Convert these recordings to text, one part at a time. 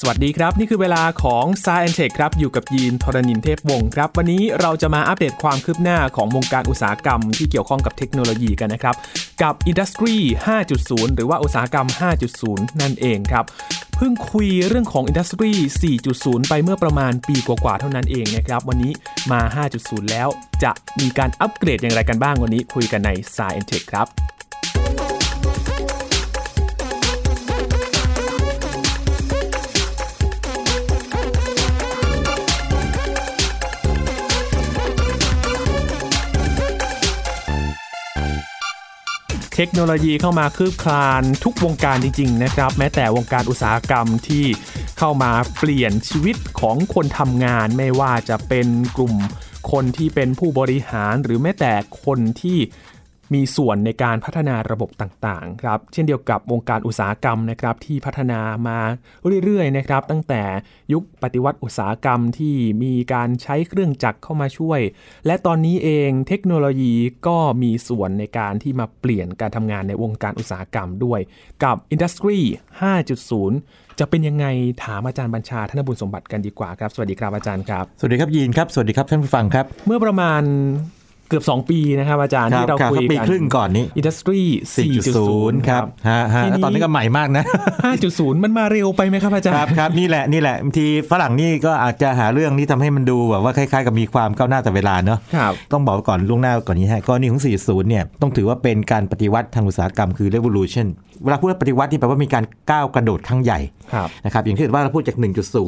สวัสดีครับ นี่คือเวลาของ s ายแอนเทคครับ อยู่กับยีนทรณินเทพวงศ์ครับ วันนี้เราจะมาอัปเดตความคืบหน้าของวงการอุตสาหกรรมที่เกี่ยวข้องกับเทคโนโลยีกันนะครับ กับ Industry 5.0 หรือว่าอุตสาหกรรม 5.0 นั่นเองครับเพิ่งคุยเรื่องของ Industry 4.0 ไปเมื่อประมาณปีกว่าๆเท่านั้นเองนะครับ วันนี้มา 5.0 แล้วจะมีการอัปเกรดอย่างไรกันบ้างวันนี้คุยกันใน s ายแอนเทคครับ เทคโนโลยีเข้ามาคืบคลานทุกวงการจริงๆนะครับ แม้แต่วงการอุตสาหกรรมที่เข้ามาเปลี่ยนชีวิตของคนทำงาน ไม่ว่าจะเป็นกลุ่มคนที่เป็นผู้บริหารหรือแม้แต่คนที่ มีส่วนในการพัฒนาระบบต่างๆครับเช่นเดียวกับวงการอุตสาหกรรมนะครับที่พัฒนามาเรื่อยๆนะครับตั้งแต่ยุคปฏิวัติอุตสาหกรรมที่มีการใช้เครื่องจักรเข้ามาช่วย และตอนนี้เองเทคโนโลยีก็มีส่วนในการที่มาเปลี่ยนการทำงานในวงการอุตสาหกรรมด้วย กับ Industry 5.0 จะเป็นยังไงถามอาจารย์บัญชาธนบุญสมบัติกันดีกว่าครับ สวัสดีครับอาจารย์ครับ สวัสดีครับยีนครับ สวัสดีครับท่านผู้ฟังครับ เมื่อประมาณ เกือบ 2 ปีนะครับอาจารย์ครับที่เราครับคุยปีกันครึ่งก่อนนี้ Industry 4.0 ครับฮะฮะทีนี้ตอนนี้ก็ใหม่มากนะ 5.0 มันมาเร็วไปไหมครับอาจารคย์รับครับนี่แหละนี่แหละบางทีฝรั่งนี่ก็อาจจะหาเรื่องที่ทำให้มันดูแบบว่าคล้ายๆกับมีความก้าวหน้าแต่เวลาเนอะครับต้องบอกก่อนล่วงหน้าก่อนนี้ฮะกรณีของ 40 เนี่ยต้องถือว่าเป็นการปฏิวัติทางอุตสาหกรรมคือ revolution เวลาพูดว่าปฏิวัตินี่แปลว่ามีการก้าวกระโดดครั้งใหญ่ครับนะครับอย่างที่ว่าเราพูดจาก 1.0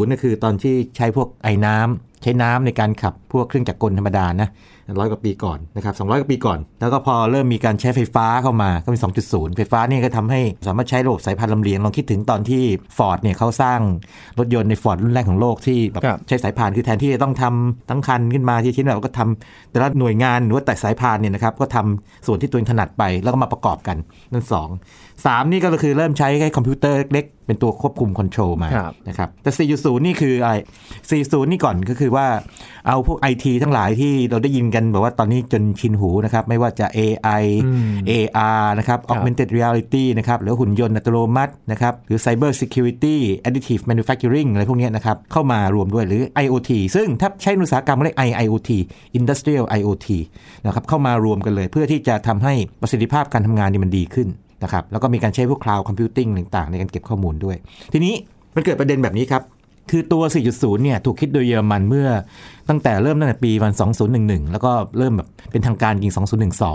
นี่คือตอนที่ใช้พวกไอ้น้ำ ใช้น้ำในการขับพวกเครื่องจักรกลธรรมดานะร้อยกว่าปีก่อนนะครับ200กว่าปีก่อน แล้วก็พอเริ่มมีการใช้ไฟฟ้าเข้ามาก็มี2.0 ไฟฟ้านี่ก็ทำให้สามารถใช้ระบบสายพันธุ์ลำเลียงลองคิดถึงตอนที่ Ford เนี่ยเขาสร้างรถยนต์ใน Ford รุ่นแรกของโลกที่แบบครับใช้สายพานคือแทนที่จะต้องทำทั้งคันขึ้นมาที่ชิ้นแบบก็ทำแต่ละหน่วยงานหรือว่าแต่สายพานเนี่ยนะครับก็ทำส่วนที่ตัวเองถนัดไปแล้วก็มาประกอบกันนั่นส องสามนี่ก็คือเริ่มใช้แค่คอมพิวเตอร์เล็กๆเป็นตัวควบคุมคอนโทรลมาครับนะครับแต่ 4.0 นี่คืออะไร 4.0 นี่ก่อนก็คือว่าเอาพวก IT ทั้งหลายที่เราได้ยินกันแบบว่าตอนนี้จนชินหูนะครับ ไม่ว่าจะ AI อืม AR นะครับครับ augmented reality นะครับหรือหุ่นยนต์อัตโนมัตินะครับ หรือ cyber security additive manufacturing อะไรพวกเนี้ยนะครับ เข้ามารวมด้วยหรือ IoT ซึ่งถ้าใช้ในอุตสาหกรรมเรียก IIoT industrial IoT นะครับเข้ามารวมกันเลย เพื่อที่จะทำให้ประสิทธิภาพการทำงานนี่มันดีขึ้น นะครับแล้วก็มีการใช้พวก cloud computing ต่างๆ ในการเก็บข้อมูลด้วย ทีนี้มันเกิดประเด็นแบบนี้ครับคือตัว 4.0 เนี่ยถูกคิดโดยเยอรมันเมื่อ ตั้งแต่เริ่มตั้งแต่ปีวัน 2011 แล้วก็เริ่มแบบเป็นทางการจริงครับ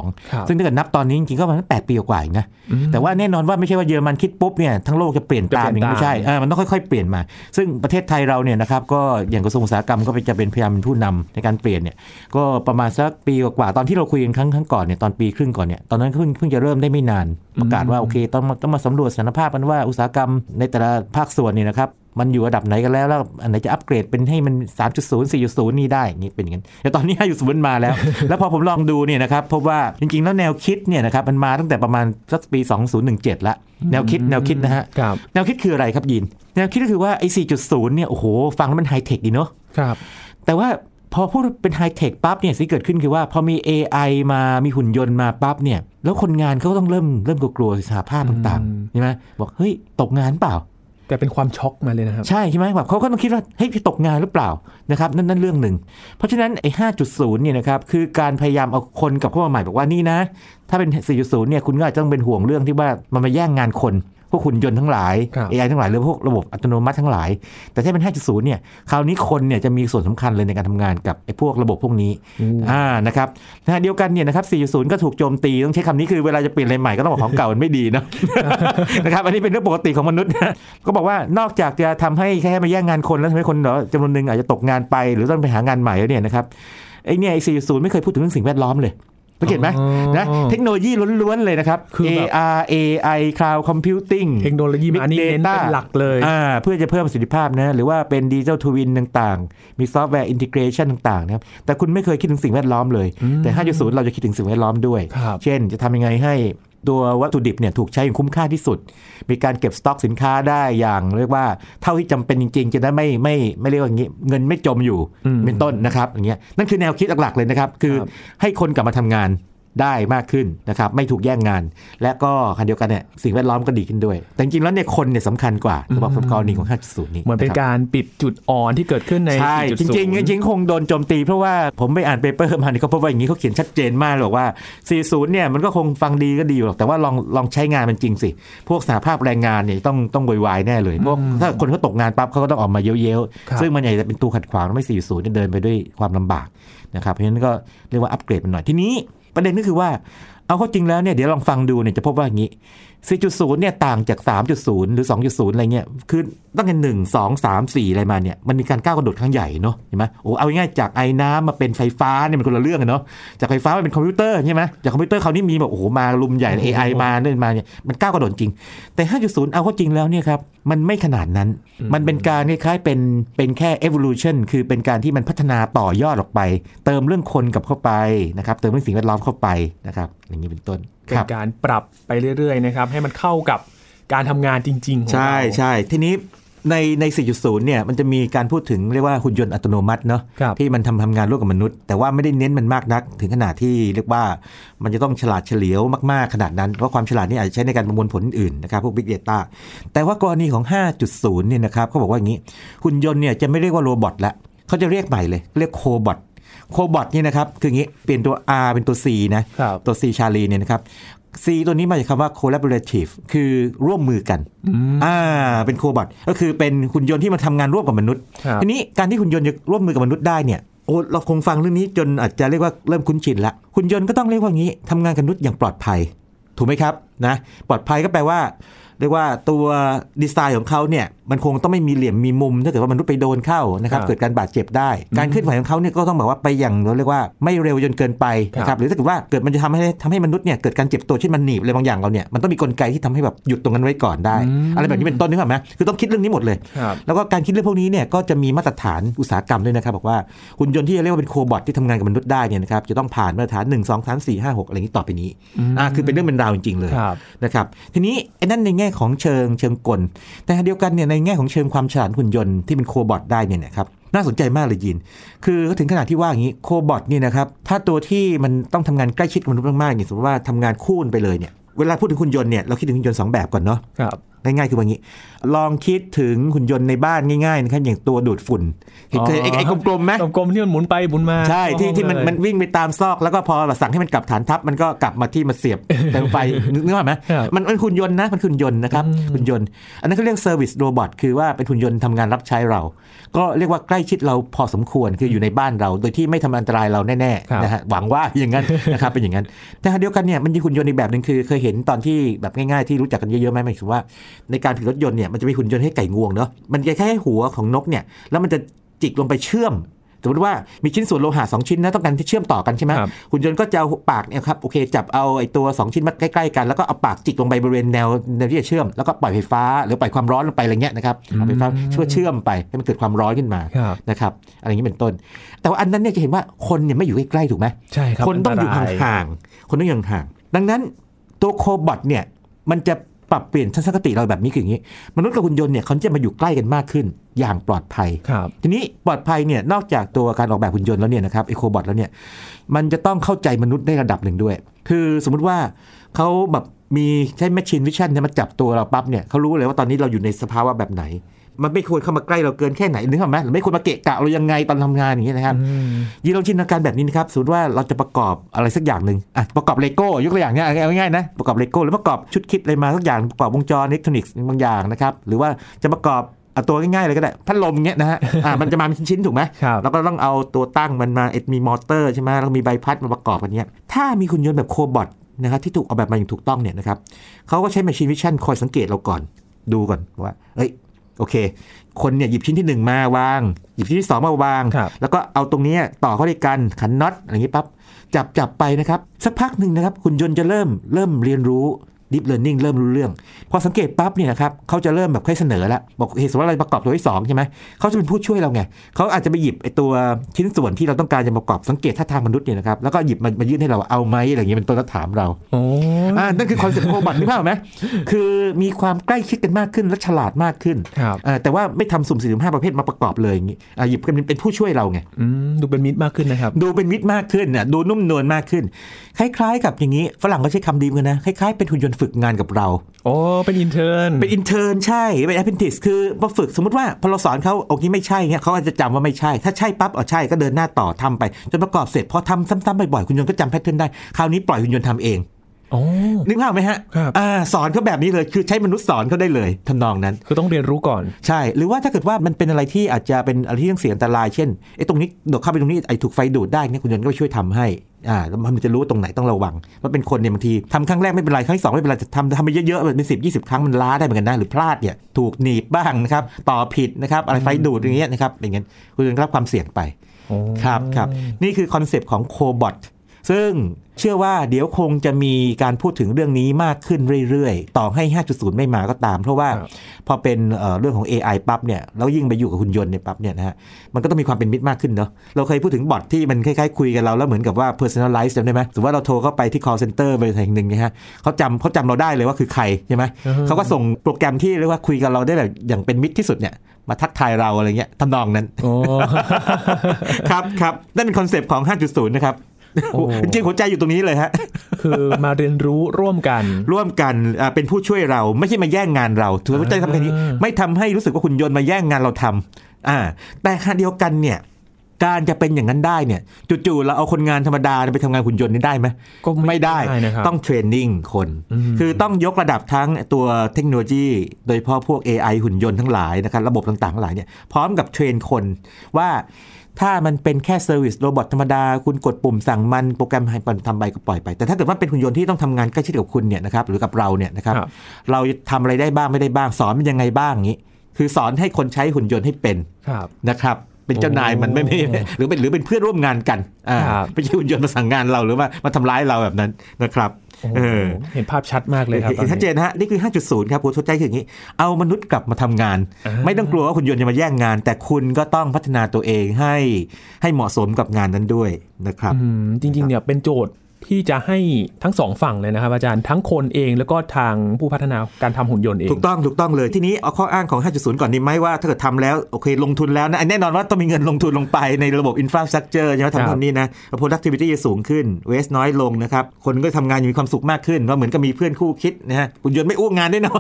2012 ซึ่งถ้าเกิดนับตอนนี้จริงๆก็ประมาณ8ปีกว่าๆเองนะ แต่ว่าแน่นอนว่าไม่ใช่ว่าเยอรมันคิดปุ๊บเนี่ยทั้งโลกจะเปลี่ยนตามจะเปลี่อยนย่างนี้ไม่ใช่ตามเออมันต้องค่อยๆเปลี่ยนมา ซึ่งประเทศไทยเราเนี่ยนะครับก็อย่างกระทรวงอุตสาหกรรมก็เป็นจะเป็นพยายามเป็นผู้นำในการเปลี่ยนเนี่ยก็ประมาณสักปีกว่าๆตอนที่เราคุยกันครั้งครั้งก่อนเนี่ยตอนปีครึ่งก่อนเนี่ยตอนนั้นเพิ่งเพิ่งจะเริ่มได้ไม่นานประกาศว่าโอเคต้องมาต้องมาสำรวจสถานภาพกันว่าอุตสาหกรรมในแต่ละภาคส่วนเนี่ยนะครับมันอยู่ระดับไหนกันแล้วแล้วอันไหนจะอัปเกรดเป็นให้มัน 3.0 4.0นี่ได้อย่างนี้เป็นอย่างนั้นแต่ตอนนี้5.0มาแล้ว แล้วพอผมลองดูเนี่ยนะครับพบว่าจริงๆ แล้วแนวคิดเนี่ยนะครับมันมาตั้งแต่ประมาณสักปี 2017 ละแนวคิดแนวคิดนะฮะครับแนวคิดคืออะไรครับยิน แนวคิดก็คือว่าไอ้4.0เนี่ยโอ้โหฟังแล้วมันไฮเทคดีเนาะครับแต่ว่าพอพูดเป็นไฮเทคปั๊บเนี่ยสิ่งที่เกิดขึ้นคือว่าพอมี AI มามีหุ่นยนต์มาปั๊บเนี่ย แล้วคนงานเขาก็ต้องเริ่มเริ่มกลัวๆสหภาพต่างอืมๆใช่ไหมบอกเฮ้ยตกงานเปล่า แต่เป็นความช็อกมาเลยนะครับ ใช่ใช่ไหมแบบเขาก็ต้องคิดว่าเฮ้ยพี่ตกงานหรือเปล่านะครับนั่นนั่นเรื่องหนึ่ง เพราะฉะนั้นไอ้ห้าจุดศูนย์เนี่ยนะครับคือการพยายามเอาคนกับเข้ามาใหม่บอกว่านี่นะ ถ้าเป็น4.0เนี่ยคุณก็อาจจะต้องเป็นห่วงเรื่องที่ว่ามันมาแย่งงานคน วกหุ่นยนต์ทั้งหลายครับ AI ทั้งหลายหรือพวกระบบอัตโนมัติทั้งหลาย แต่ถ้าเป็น 5.0 เนี่ยคราวนี้คนเนี่ยจะมีส่วนสำคัญเลยในการทำงานกับไอ้พวกระบบพวกนี้อืมอ่านะครับนะเดียวกันเนี่ยนะครับ 4.0 ก็ถูกโจมตีต้องใช้คำนี้คือเวลาจะเปลี่ยนอะไรใหม่ก็ต้องบอกของเก่ามันไม่ดีนะนะครับอันนี้เป็นเรื่องปกติของมนุษย์นะก็บอกว่านอกจากจะทำให้แค่มาแย่งงานคนแล้วทำให้คนเนาะจำนวนหนึ่งอาจจะตกงานไป หรือต้องไปหางานใหม่แล้วเนี่ยนะครับไอ้เนี่ยไอ้4.0 ไม่เคยพูดถึงเรื่องสิ่งแวดล้อมเลย สังเกตไหมอ๋อนะเทคโนโลยีล้วนๆเลยนะครับคือแบบ AR AI Cloud Computing เทคโนโลยีมาอันนี้ Big เน้น Data เป็นหลักเลยอ่าเพื่อจะเพิ่มประสิทธิภาพนะหรือว่าเป็นดิจิ t a ลทวินต่างๆ มี software integration ต่างๆนะครับแต่คุณไม่เคยคิดถึงสิ่งแวดล้อมเลย แต่ 5.0 เราจะคิดถึงสิ่งแวดล้อมด้วยครับเช่นจะทำยังไงให้ ตัววัตถุดิบเนี่ยถูกใช้อย่างคุ้มค่าที่สุด มีการเก็บสต็อกสินค้าได้อย่างเรียกว่าเท่าที่จำเป็นจริง ๆ จะได้ไม่ไม่ไม่เรียกว่าอย่างนี้เงินไม่จมอยู่อืมเป็นต้นนะครับอย่างเงี้ยนั่นคือแนวคิดหลักๆเลยนะครับ คือครับให้คนกลับมาทำงาน ได้มากขึ้นนะครับไม่ถูกแย่งงาน และก็ขณะเดียวกันเนี่ยสิ่งแวดล้อมก็ดีขึ้นด้วย แต่จริงๆแล้วเนี่ยคนเนี่ยสำคัญกว่าสำหรับกรณีของ 5.0 นี้เหมือนเป็นะคบการปิดจุดอ่อนที่เกิดขึ้นในใช่4.0จริงๆจริงๆคงโดนโจมตี เพราะว่าผมไปอ่านเปเปอร์มาเนี่ยก็พบว่าอย่างนี้เขาเขียนชัดเจนมากเลยบอกว่า 40 เนี่ยมันก็คงฟังดีก็ดีอยู่หรอกแต่ว่าลองลองใช้งานมันจริงสิ พวกสหภาพแรงงานเนี่ยต้องต้องโวยๆแน่เลยเพราะถ้าคนเขาตกงานปั๊บเขาก็ต้องออกมาเย้วครับๆซึ่งมันอาจจะเป็นตัวขัดขวางทำให้4.0 เนี่ยเดินไปด้วยความลำบากนะครับเพราะฉะนั้นก็เรียกว่าอัปเกรดมันหน่อยทีนี้ ประเด็นก็คือว่าเอาเข้าจริงแล้วเนี่ยเดี๋ยวลองฟังดูเนี่ยจะพบว่าอย่างนี้ 4.0 เนี่ยต่างจาก 3.0 หรือ 2.0 อะไรเงี้ย คือตั้งแต่หนึ่งสองสามสี่อะไรมาเนี่ย มันมีการก้าวกระโดดครั้งใหญ่เนาะ เห็นไหมโอ้ เอาง่ายๆจากไอ้น้ำมาเป็นไฟฟ้าเนี่ยมันคนละเรื่องกันเนาะ จากไฟฟ้ามาเป็นคอมพิวเตอร์ใช่ไหมจากคอมพิวเตอร์คราวนี้มีแบบโอ้โหมารุมใหญ่ AI มาเนี่ยมาเนี่ย มันก้าวกระโดดจริง แต่ 5.0 เอาเข้าจริงแล้วเนี่ยครับ มันไม่ขนาดนั้น มันเป็นการคล้ายๆเป็น เป็นแค่ evolution คือเป็นการที่มันพัฒนาต่อยอดออกไป เติมเรื่องคนกลับเข้าไปนะครับ เติมเรื่องสิ่งแวดล้อมเข้าไปนะครับอย่างนี้เป็นต้นเป็นการปรับไปเรื่อยๆนะครับให้มันเข้ากับการทำงานจริงๆของใช่เราใช่ทีนี้ในใน 4.0 เนี่ย มันจะมีการพูดถึงเรียกว่าหุ่นยนต์อัตโนมัติเนาะครับที่มันทำทำงานร่วมกับมนุษย์ แต่ว่าไม่ได้เน้นมันมากนัก ถึงขนาดที่เรียกว่ามันจะต้องฉลาดเฉลียวมากๆ ขนาดนั้น เพราะความฉลาดนี่อาจจะใช้ในการประมวลผลอื่นนะครับ พวก Big Data แต่ว่ากรณีของ 5.0 เนี่ยนะครับเขาบอกว่าอย่างนี้ หุ่นยนต์เนี่ยจะไม่เรียกว่า robot ละเขาจะเรียกใหม่เลย เรียก cobot cobot นี่นะครับคืออย่างนี้เปลี่ยนตัว R เป็นตัว C นะครับตัว C ชาลีเนี่ยนะครับ C ตัวนี้มาจากคำว่า collaborative คือร่วมมือกันอ่าเป็น cobot ก็คือเป็นหุ่นยนต์ที่มาทำงานร่วมกับมนุษย์ครับทีนี้การที่หุ่นยนต์จะร่วมมือกับมนุษย์ได้เนี่ยโอ้เราคงฟังเรื่องนี้จนอาจจะเรียกว่าเริ่มคุ้นชินละหุ่นยนต์ก็ต้องเรียกว่างี้ทำงานกับมนุษย์อย่างปลอดภัย ถูกไหมครับนะปลอดภัยก็แปลว่า เรียกว่าตัวดีไซน์ของเขาเนี่ยมันคงต้องไม่มีเหลี่ยมมีมุมถ้าเกิดว่ามนุษย์ไปโดนเข้านะครับครับเกิดการบาดเจ็บได้ การเคลื่อนไหวของเขาเนี่ยก็ต้องแบบว่าไปอย่างเราเรียกว่าไม่เร็วจนเกินไปนะคครัรับบหรือถ้าเกิดว่าเกิดมันจะทำให้ทำให้มนุษย์เนี่ยเกิดการเจ็บตัวเช่นมันหนีบอะไรบางอย่างเราเนี่ยมันต้องมีกลไกที่ทำให้แบบหยุดตรงนั้นไว้ก่อนได้ อะไรแบบนี้เป็นต้นนึกออกไหมคือต้องคิดเรื่องนี้หมดเลยครับแล้วก็การคิดเรื่องพวกนี้เนี่ยก็จะมีมาตรฐานอุตสาหกรรมด้วยนะครับบอกว่าหุ่นยนต์ที่จะเรียกว่าเป็น cobot ที่ทำงานกับมนุษย์ได้เนี่ยนะครับจะต้องผ่านมาตรฐาน 1 2 3 4 5 6 อะไรอย่างนี้ต่อไปนี้อ่าคือเป็นเรื่องเป็นราวจริงๆเลยครับนะครับทีนี้ไอ้นั่นในแง่ของเชิงเชิงกล แต่เดียวกันเนี่ยในแง่ของเชิงความฉลาดหุ่นยนต์ที่เป็น cobot ได้เนี่ยนะครับน่าสนใจมากเลยยิน คือถึงขนาดที่ว่าอย่างนี้ cobot นี่นะครับ ถ้าตัวที่มันต้องทำงานใกล้ชิดกับมนุษย์มากๆเนี่ยสมมติว่าทำงานคู่กันไปเลยเนี่ย เวลาพูดถึงหุ่นยนต์เนี่ยเราคิดถึงหุ่นยนต์สองแบบก่อนเนาะครับ ง่ายๆคือว่างี้ ลองคิดถึงหุ่นยนต์ในบ้านง่ายๆนะครับอย่างตัวดูดฝุ่นเห็นเคยไอ้ไอ้กลมๆไหมกลมๆที่มันหมุนไปหมุนมา ใช่ที่ที่มันเลยมันวิ่งไปตามซอก แล้วก็พอแบบสั่งให้มันกลับฐานทัพมันก็กลับมาที่มาเสียบเติมไฟนึกนึกออกไหมครับมันมันหุ่นยนต์นะมันหุ่นยนต์นะครับหุ่นยนต์ อันนั้นเขาเรียก service robot คือว่าเป็นหุ่นยนต์ทำงานรับใช้เรา ก็เรียกว่าใกล้ชิดเราพอสมควรคืออยู่ในบ้านเรา โดยที่ไม่ทำอันตรายเราแน่ครับๆนะฮะหวังว่าอย่างนั้นนะครับเป็นอย่างนั้นแต่ขณะเดียวกันเนี่ยมันมีหุ่นยนต์อีกแบบหนึ่งคือเคยเห็นตอนที่แบบง่ายๆที่รู้จักกันเยอะๆไหมหมายถึงว่าในการผลิตรถยนต์เนี่ยมันจะมีหุ่นยนต์ให้ไก่งวงเนาะมันจะแค่หัวของนกเนี่ยแล้วมันจะจิกลงไปเชื่อมสมมติว่ามีชิ้นส่วนโลหะสองชิ้นนะต้องการที่เชื่อมต่อกันใช่ไหมครับหุ่นยนต์ก็จะเอาปากเนี่ยครับโอเคจับเอาไอ้ตัวสองชิ้นมาใกล้ๆกันแล้วก็เอาปากจิกลงไปบริเวณแนวแนวที่จะเชื่อมแล้วก็ปล่อยไฟฟ้าหรือปล่อยความร้อนลงไปอะไรเงี้ยนะครับเอาไฟฟ้าช่วยเชื่อมไปให้มันเกิดความร้อนขึ้นมาครับนะครับอะไรอย่างนี้เป็นต้น แต่ว่าอันนั้นเนี่ยจะเห็นว่าคนเนี่ยไม่อยู่ใกล้ๆถูกไหมใช่ครับคนต้องอยู่นตรห่างๆคนต้องอยู่ห่างๆดังนั้นตัว cobot เนี่ยมันจะ ปรับเปลี่ยนทัศนคติเราแบบนี้คืออย่างนี้ มนุษย์กับหุ่นยนต์เนี่ยเขาจะมาอยู่ใกล้กันมากขึ้น อย่างปลอดภัยครับทีนี้ปลอดภัยเนี่ยนอกจากตัวการออกแบบหุ่นยนต์แล้วเนี่ยนะครับไอ้ cobot แล้วเนี่ยมันจะต้องเข้าใจมนุษย์ได้ระดับหนึ่งด้วย คือสมมุติว่าเขาแบบมีใช้ Machine Vision เนี่ยมาจับตัวเราปั๊บเนี่ยเขารู้เลยว่าตอนนี้เราอยู่ในสภาวะแบบไหน มันไม่ควรเข้ามาใกล้เราเกินแค่ไหนนึกออกไหมหรือไม่ควรมาเกะกะเรายังไงตอนทำงานอย่างเงี้ยนะครับยีลองจินตนาการแบบนี้นะครับสมมติว่าเราจะประกอบอะไรสักอย่างหนึ่งอะประกอบเลโก้ยกตัวอย่างเนี้ยเอาง่ายๆนะประกอบเลโก้หรือประกอบชุด kit อะไรมาสักอย่างประกอบวงจรอิเล็กทรอนิกส์บางอย่างนะครับหรือว่าจะประกอบเอาตัวง่ายๆเลยก็ได้พัดลมเงี้ยนะฮะอะมันจะมาเป็นชิ้นๆถูกไหมครับแล้วก็ต้องเอาตัวตั้งมันมาเอ็ดมีมอเตอร์ใช่ไหมแล้วก็มีใบพัดมาประกอบกันเนี้ยถ้ามีหุ่นยนต์แบบโคบอทนะครับที่ถูกออกแบบมาอย่างถูกต้องเนี่ยนะครับเขาก็ใช้ Machine Vision คอยสังเกตเราก่อนดูก่อนว่าเอ้ย โอเค คนเนี่ยหยิบชิ้นที่หนึ่งมาวาง หยิบชิ้นที่สองมาวางครับแล้วก็เอาตรงเนี้ยต่อเข้าด้วยกันขันน็อตอะไรอย่างนี้ปั๊บจับจับไปนะครับ สักพักหนึ่งนะครับหุ่นยนต์จะเริ่มเริ่มเรียนรู้ deep learning เริ่มรู้เรื่อง พอสังเกตปั๊บเนี่ยนะครับเขาจะเริ่มแบบค่อยเสนอแล้วบอกเหตุสมมติว่าอะไรประกอบตัวที่สองใช่ไหมเขาจะเป็นผู้ช่วยเราไงเขาอาจจะไปหยิบไอ้ตัวชิ้นส่วนที่เราต้องการจะประกอบสังเกตท่าทางมนุษย์เนี่ยนะครับแล้วก็หยิบมันมายื่นให้เราเอาไหมอะไรอย่างเงี้ยเป็นต้นแล้วถามเราโอ้อ่านั่นคือ concept cobot นึกภาพออกไหมคือมีความใกล้ชิดกันมากขึ้นและฉลาดมากขึ้นครับอ่าแต่ว่าไม่ทำสุ่มสี่สุ่มห้าประเภทมาประกอบเลยอย่างงี้อ่าหยิบกันเป็นผู้ช่วยเราไงอืมดูเป็นมิตรมากขึ้นนะครับดูเป็นมิตรมากขึ้นน่ะดูนุ่มนวลมากขึ้น คล้าย ๆ กับอย่างนี้ฝรั่งก็ใช้คำดีเหมือนกันนะคล้ายๆเป็นหุ่นยนต์ฝึกงานกับเราโอ้เป็น intern เป็น intern ใช่เป็น apprentice คือพอฝึกสมมติว่าพอเราสอนเขาโอเคไม่ใช่เงี้ยเขาอาจจะจำว่าไม่ใช่ ถ้าใช่ปั๊บอ๋อใช่ก็เดินหน้าต่อทำไป จนประกอบเสร็จพอทำซ้ำๆบ่อยๆหุ่นยนต์ก็จำ pattern ได้คราวนี้ปล่อยหุ่นยนต์ทำเองโอ้ นึกภาพไหมฮะครับอ่าสอนเขาแบบนี้เลยคือใช้มนุษย์สอนเขาได้เลยทำนองนั้น คือต้องเรียนรู้ก่อน ใช่ หรือว่าถ้าเกิดว่ามันเป็นอะไรที่อาจจะเป็นอะไรที่ต้องเสี่ยงอันตรายเช่นไอ้ตรงนี้โดดเข้าไปตรงนี้ไอ้ถูกไฟดูดได้เนี่ยหุ่นยนต์ก็ไปช่วยทำให้อ่าแล้วมันจะรู้ว่าตรงไหนต้องระวังว่าเป็นคนเนี่ยบางทีทำครั้งแรกไม่เป็นไรครั้งที่สองไม่เป็นไรแต่ทำทำไปเยอะๆเป็นสิบยี่สิบครั้งมันล้าได้เหมือนกันนะหรือพลาดเนี่ยถูกหนีบบ้างนะครับต่อผิดนะครับอะไรไฟดูดอย่างเงี้ยนะครับอย่างเงี้ยหุ่นยนต์ก็รับความเสี่ยงไปโอ้ครับครับนี่คือ concept ของ cobot ซึ่งเชื่อว่าเดี๋ยวคงจะมีการพูดถึงเรื่องนี้มากขึ้นเรื่อยๆ ต่อให้ 5.0 ไม่มาก็ตาม เพราะว่าครับพอเป็นเอ่อเรื่องของ AI ปั๊บเนี่ยแล้วยิ่งไปอยู่กับหุ่นยนต์เนี่ยปั๊บเนี่ยนะฮะมันก็ต้องมีความเป็นมิตรมากขึ้นเนาะเราเคยพูดถึงบอทที่มันคล้ายๆคุยกับเราแล้วเหมือนกับว่า personalize จำได้ไหมสมมติว่าเราโทรเข้าไปที่ call center บริษัทแห่งหนึ่งเนี่ยฮะเขาจำเขาจำเราได้เลยว่าคือใครใช่ไหมอือฮึเขาก็ส่งโปรแกรมที่เรียกว่าคุยกับเราได้แบบอย่างเป็นมิตรที่สุดเนี่ยมาทักทายเราอะไรเงี้ยทำนองนั้นโอ้ครับครับนั่นเป็นคอนเซปต์ของ 5.0 นะครับโอ้ จริงๆหัวใจอยู่ตรงนี้เลยฮะ คือมาเรียนรู้ร่วมกัน ร่วมกันอ่าเป็นผู้ช่วยเราไม่ใช่มาแย่งงานเราถือว่าใจทำแค่นี้อ่าไม่ทำให้รู้สึกว่าหุ่นยนต์มาแย่งงานเราทำอ่า แต่ขณะเดียวกันเนี่ยการจะเป็นอย่างนั้นได้เนี่ยจู่ๆเราเอาคนงานธรรมดาไปทำงานหุ่นยนต์นี่ได้ไหมก็ไม่ได้นะครับต้อง training คนอืมคือต้องยกระดับทั้งตัวเทคโนโลยี โดยเฉพาะพวก AI หุ่นยนต์ทั้งหลายนะครับระบบต่างๆทั้งหลายเนี่ยพร้อมกับ train คนว่า ถ้ามันเป็นแค่ service robot ธรรมดา คุณกดปุ่มสั่งมันโปรแกรมให้มันทำไปก็ปล่อยไป แต่ถ้าเกิดว่าเป็นหุ่นยนต์ที่ต้องทำงานใกล้ชิดกับคุณเนี่ยนะครับหรือกับเราเนี่ยนะครับครับเราทำอะไรได้บ้างไม่ได้บ้างสอนมันยังไงบ้างอย่างนี้ คือสอนให้คนใช้หุ่นยนต์ให้เป็นครับนะครับ เป็นเจ้านายมันไม่ไม่ไม่หรือเป็นหรือเป็นเพื่อนร่วมงานกันอ่าครับไม่ใช่หุ่นยนต์มาสั่งงานเราหรือว่ามาทำร้ายเราแบบนั้นนะครับโอ้เออเห็นภาพชัดมากเลยครับเห็นชัดเจนนะฮะนี่คือ 5.0 ครับผมสนใจคืออย่างนี้ เอามนุษย์กลับมาทำงานอ่าไม่ต้องกลัวว่าหุ่นยนต์จะมาแย่งงาน แต่คุณก็ต้องพัฒนาตัวเองให้ให้เหมาะสมกับงานนั้นด้วยนะครับอืมจริงๆเนี่ยเป็นโจทย์ ที่จะให้ทั้งสองฝั่งเลยนะครับ อาจารย์ทั้งคนเองแล้วก็ทางผู้พัฒนาการทำหุ่นยนต์เอง ถูกต้องถูกต้องเลยที่นี้เอาข้ออ้างของ 5.0 ก่อนดีไหมว่าถ้าเกิดทำแล้ว โอเค ลงทุนแล้วนะแน่นอนว่าต้องมีเงินลงทุนลงไปในระบบ infrastructure ใช่ไหมทำตรงนี้นะ productivity จะสูงขึ้น waste น้อยลงนะครับ คนก็ทำงานอย่างมีความสุขมากขึ้นว่าเหมือนกับมีเพื่อนคู่คิดนะฮะหุ่นยนต์ไม่อ้วงงานด้วยเนาะ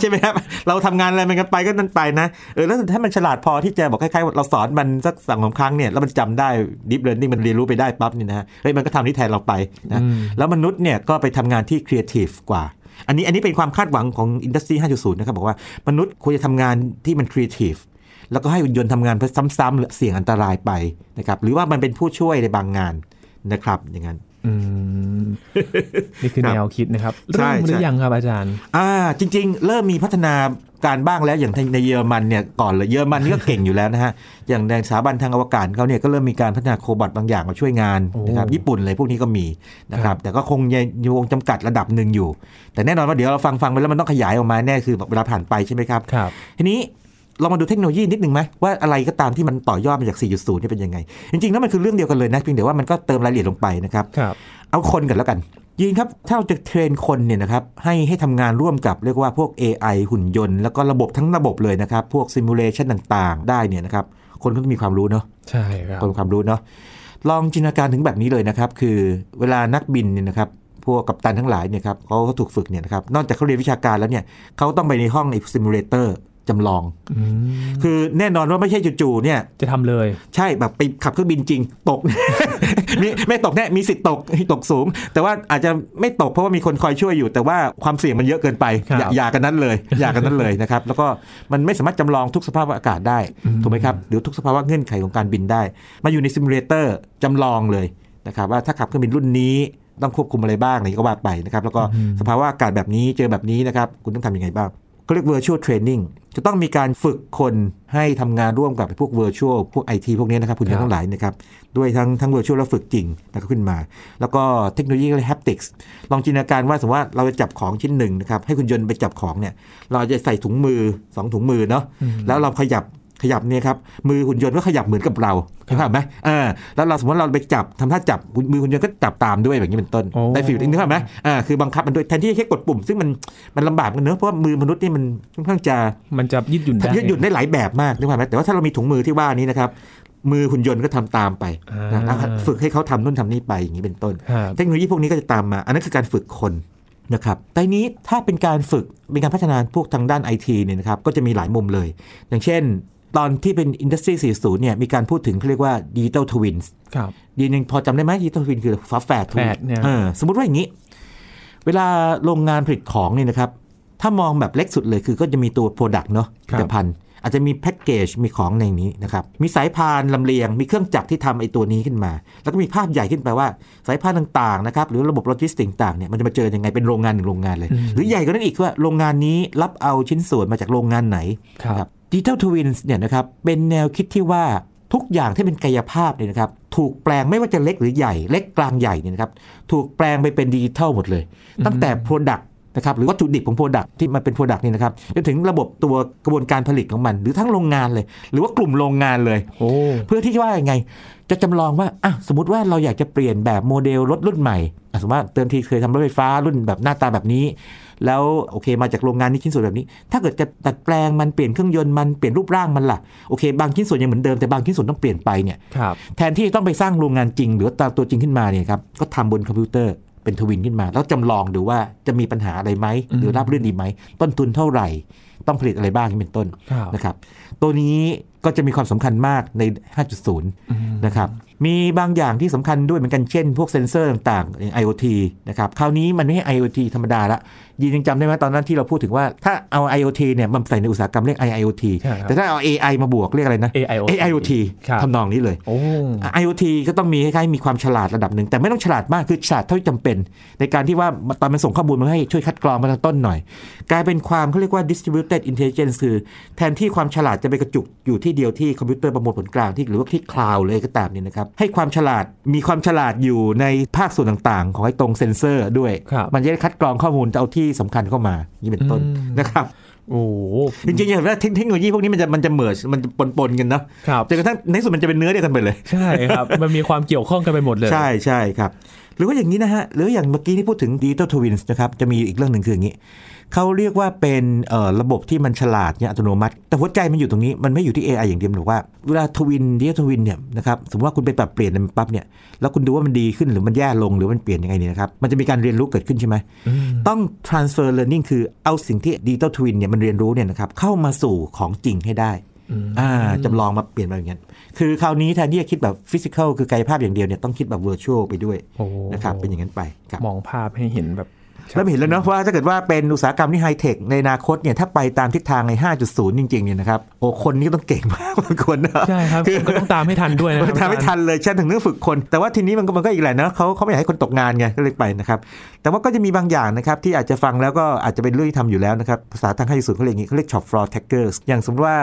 ใช่ไหมครับเราทำงานอะไรมันกันไปก็นั่นไปนะเออแล้วถ้ามันฉลาดพอที่จะบอกคล้ายๆเราสอนมันสักสองสามครั้งเนี่ยแล้วมันจำได้ deep learning มันเรียนรู้ไปได้ปั๊บนี่นะฮะเฮ้ยมันก็ทำที่แทนเราไปนะอืมแล้วมนุษย์เนี่ยก็ไปทำงานที่ครีเอทีฟกว่า อันนี้อันนี้เป็นความคาดหวังของ industry 5.0 นะครับ บอกว่ามนุษย์ควรจะทำงานที่มันครีเอทีฟแล้วก็ให้หุ่นยนต์ทำงานเพื่อซ้ำๆหรือเสี่ยงอันตรายไปนะครับหรือว่ามันเป็นผู้ช่วยในบางงานนะครับอย่างนั้นอืมนี่คือครับแนวคิดนะครับใช่เริ่มหรือใช่ยังครับอาจารย์ อ่า จริง ๆ เริ่มมีพัฒนา การบ้างแล้วอย่างในเยอรมันเนี่ยก่อนเลยเยอรมันนี่ก็เก่งอยู่แล้วนะฮะอย่างในสถาบันทางอวกาศเขาเนี่ยก็เริ่มมีการพัฒนาโคบอทบางอย่างมาช่วยงานนะครับโอ้ญี่ปุ่นอะไรพวกนี้ก็มีนะคครัรับบแต่ก็คงยังอยู่วงจำกัดระดับหนึ่งอยู่ แต่แน่นอนว่าเดี๋ยวเราฟังฟังไปแล้วมันต้องขยายออกมาแน่คือแบบเวลาผ่านไปใช่ไหมครับครับทีนี้เรามาดูเทคโนโลยีนิดนึงไหมว่าอะไรก็ตามที่มันต่อยอดมาจาก 4.0 นี่เป็นยังไง จริงๆแล้วมันคือเรื่องเดียวกันเลยนะเพียงแต่ว่ามันก็เติมรายละเอียดลงไปนะครับครับเอาคนกันแล้วกัน ยินครับถ้าเราจะเทรนคนเนี่ยนะครับให้ให้ทำงานร่วมกับเรียกว่าพวก AI หุ่นยนต์ แล้วก็ระบบทั้งระบบเลยนะครับ พวกซิมูเลชันต่างๆ ได้เนี่ยนะครับ คนก็ต้องมีความรู้เนาะใช่ครับคนมีความรู้เนาะลองจินตนาการถึงแบบนี้เลยนะครับ คือเวลานักบินเนี่ยนะครับพวกกัปตันทั้งหลายเนี่ยครับเขาเขาถูกฝึกเนี่ยนะครับนอกจากเขาเรียนวิชาการแล้วเนี่ยเขาต้องไปในห้องในซิมูเลเตอร์ จำลองอืมคือแน่นอนว่าไม่ใช่จู่ๆเนี่ย จะทำเลย ใช่แบบไปขับเครื่องบินจริง ตกมีไม่ตกแน่มีสิทธิ์ตกตกสูง แต่ว่าอาจจะไม่ตกเพราะว่ามีคนคอยช่วยอยู่ แต่ว่าความเสี่ยงมันเยอะเกินไปครับอย่าอย่ากันนั้นเลยอย่ากันนั้นเลยนะครับ แล้วก็มันไม่สามารถจำลองทุกสภาพอากาศได้อืมถูกไหมครับหรือทุกสภาวะเงื่อนไขของการบินได้ มาอยู่ในซิมูเลเตอร์จำลองเลยนะครับว่าถ้าขับเครื่องบินรุ่นนี้ต้องควบคุมอะไรบ้างอะไรก็ว่าไปนะครับแล้วก็สภาวะอากาศแบบนี้เจอแบบนี้นะครับคุณต้องทำยังไงบ้าง เขาเรียก virtual training จะต้องมีการฝึกคนให้ทำงานร่วมกับพวก virtual พวก IT พวกนี้นะครับคุณครับทั้งหลายนะครับ ด้วยทั้งทั้ง virtual และฝึกจริงแล้วก็ขึ้นมา แล้วก็เทคโนโลยีเรียก haptics ลองจินตนาการว่าสมมติว่าเราจะจับของชิ้นหนึ่งนะครับ ให้คุณยนต์ไปจับของเนี่ย เราจะใส่ถุงมือสองถุงมือเนาะแล้วเราขยับ ขยับเนี่ยครับมือหุ่นยนต์ก็ขยับเหมือนกับเราเข้าใจไหมเออแล้วเราสมมติเราไปจับทำท่าจับมือหุ่นยนต์ก็จับตามด้วยแบบนี้เป็นต้นโอ้ได้ฟิลนึกภาพไหมอ่าคือบังคับมันด้วยแทนที่จะแค่กดปุ่ม ซึ่งมันมันลำบากกันเนอะเพราะว่ามือมนุษย์นี่มันค่อนข้างจะมันจะยืดหยุ่นได้ยืดหยุ่นได้หลายแบบมากนึกภาพไหมแต่ว่าถ้าเรามีถุงมือที่ว่านี้นะครับมือหุ่นยนต์ก็ทำตามไปนะอ่าฝึกให้เขาทำนู่นทำนี่ไปอย่างนี้เป็นต้นครับเทคโนโลยีพวกนี้ก็จะตามมา อันนั้นคือการฝึกคนนะครับแต่นี้ถ้าเป็นการฝึกเป็นการพัฒนาพวกทางด้านไอทีเนี่ยนะครับก็จะมีหลายมุมเลย อย่างเช่น ตอนที่เป็น Industry 40เนี่ยมีการพูดถึงเขาเรียกว่า Digital Twins ครับดีนึงพอจำได้ไหม Digital Twin คือฝาแฝดแฝดเนี่ยเออสมมติว่าอย่างนี้ เวลาโรงงานผลิตของเนี่ยนะครับ ถ้ามองแบบเล็กสุดเลยคือก็จะมีตัว Product เนาะผลิตภัณฑ์อาจจะมีแพ็กเกจมีของในนี้นะครับ มีสายพานลำเลียง มีเครื่องจักรที่ทำไอ้ตัวนี้ขึ้นมา แล้วก็มีภาพใหญ่ขึ้นไปว่าสายพานต่างๆนะครับหรือระบบโลจิสติกต่างๆเนี่ยมันจะมาเจอยังไงเป็นโรงงานหนึ่งโรงงานเลย หรือใหญ่กว่านั้นอีกว่าโรงงานนี้รับเอาชิ้นส่วนมาจากโรงงานไหนครับ digital twins เนี่ยนะครับเป็นแนวคิดที่ว่าทุกอย่างที่เป็นกายภาพเนี่ยนะครับถูกแปลงไม่ว่าจะเล็กหรือใหญ่ เล็กกลางใหญ่เนี่ยนะครับถูกแปลงไปเป็นดิจิทัลหมดเลย ตั้งแต่ Product นะครับหรือวัตถุดิบของ Product ที่มาเป็น Product นี่นะครับจนถึงระบบตัวกระบวนการผลิตของมัน หรือทั้งโรงงานเลย หรือว่ากลุ่มโรงงานเลยโอ้เพื่อที่จะว่ายังไง จะจำลองว่าอะสมมติว่าเราอยากจะเปลี่ยนแบบโมเดลรถรุ่นใหม่อะสมมติว่าเติมทีเคยทำรถไฟฟ้ารุ่นแบบหน้าตาแบบนี้ แล้วโอเคมาจากโรงงานนี้ชิ้นส่วนแบบนี้ ถ้าเกิดจะดัดแปลงมันเปลี่ยนเครื่องยนต์มันเปลี่ยนรูปร่างมันล่ะโอเค บางชิ้นส่วนยังเหมือนเดิมแต่บางชิ้นส่วนต้องเปลี่ยนไปเนี่ยครับแทนที่จะต้องไปสร้างโรงงานจริง หรือว่าตามตัวจริงขึ้นมาเนี่ยครับก็ทำบนคอมพิวเตอร์เป็นทวินขึ้นมา แล้วจำลองดูว่าจะมีปัญหาอะไรไหมหรือราบรื่นดีไหมต้นทุนเท่าไหร่ ต้องผลิตอะไรบ้างนี่เป็นต้นครับนะครับ ตัวนี้ ก็จะมีความสำคัญมากใน 5.0 นะครับ มีบางอย่างที่สำคัญด้วยเหมือนกันเช่น พวกเซ็นเซอร์ต่างๆอย่าง IoT นะครับ คราวนี้มันไม่ใช่ IoT ธรรมดาละ ยินยังจำได้ไหมตอนนั้นที่เราพูดถึงว่า ถ้าเอา IoT เนี่ยมันใส่ในอุตสาหกรรมเรียก IIoT ใช่ครับแต่ถ้าเอา AI มาบวกเรียกอะไรนะ AIoT AIoT ครับทำนองนี้เลยโอ้ IoT ก็ต้องมีคล้ายๆมีความฉลาดระดับหนึ่งแต่ไม่ต้องฉลาดมากคือฉลาดเท่าที่จำเป็น ในการที่ว่าตอนมันส่งข้อมูลมาให้ช่วยคัดกรองมาตั้งต้นหน่อย กลายเป็นความเขาเรียกว่า distributed intelligence คือแทนที่ความฉลาดจะไปกระจุกอยู่ที่เดียวที่คอมพิวเตอร์ประมวลผลกลางที่หรือว่าที่ cloud เลยก็ตามเนี่ยนะครับให้ความฉลาดมีความฉลาดอยู่ในภาคส่วนต่างๆ ของไอ้ตรงเซนเซอร์ด้วยครับมันจะได้คัดกรองข้อมูลจะเอาที่สำคัญเข้ามานี่เป็นต้นอืมนะครับโอ้จริงๆอย่างว่าเทคโนโลยีพวกนี้มันจะมันจะ merge มันจะปนๆกันเนาะครับจนกระทั่งในที่สุดมันจะเป็นเนื้อเดียวกันไปเลย ใช่ครับ มันมีความเกี่ยวข้องกันไปหมดเลย ใช่ใช่ครับห รือว่าอย่างนี้นะฮะ หรืออย่างเมื่อกี้ที่พูดถึง Digital Twins นะครับ จะมีอีกเรื่องหนึ่งคืออย่างนี้ เขาเรียกว่าเป็นเอ่อระบบที่มันฉลาดเนี่ยอัตโนมัติ แต่หัวใจมันอยู่ตรงนี้ มันไม่อยู่ที่ AI อย่างเดียวหรอกว่า เวลาทวินดิจิทัลทวินเนี่ยนะครับ สมมติว่าคุณไปปรับเปลี่ยนมันปั๊บเนี่ย แล้วคุณดูว่ามันดีขึ้นหรือมันแย่ลงหรือมันเปลี่ยนยังไงเนี่ยนะครับ มันจะมีการเรียนรู้เกิดขึ้นใช่ไหม ต้อง transfer learning คือเอาสิ่งที่ digital twin เนี่ยมันเรียนรู้เนี่ยนะครับเข้ามาสู่ของจริงให้ได้อ่าจำลองมาเปลี่ยนมาอย่างนั้น คือคราวนี้แทนที่จะคิดแบบ physical คือกายภาพอย่างเดียวเนี่ยต้องคิดแบบ virtual ไปด้วยโอ้นะครับเป็นอย่างนั้นไปครับมองภาพให้เห็นแบบแล้วเห็นแล้วเนาะว่าถ้าเกิดว่าเป็นอุตสาหกรรมที่ไฮเทคในอนาคตเนี่ยถ้าไปตามทิศทางใน 5.0 จริงๆเนี่ยนะครับโอ้คนนี้ต้องเก่งมากบางคนนะใช่ครับก็ต้องตามให้ทันด้วยนะมันทำไม่ทันเลยเช่นถึงเรื่องฝึกคน แต่ว่าทีนี้มันก็มันก็อีกแหละนะเขาเขาไม่อยากให้คนตกงานไงก็เลยไปนะครับแต่ว่าก็จะมีบางอย่างนะครับที่อาจจะฟังแล้วก็อาจจะเป็นเรื่องที่ทำอยู่แล้วนะครับภาษาทางให้สุดเขาเรียกอย่างนี้เขาเรียก shop floor taggers อย่างสมมติว่า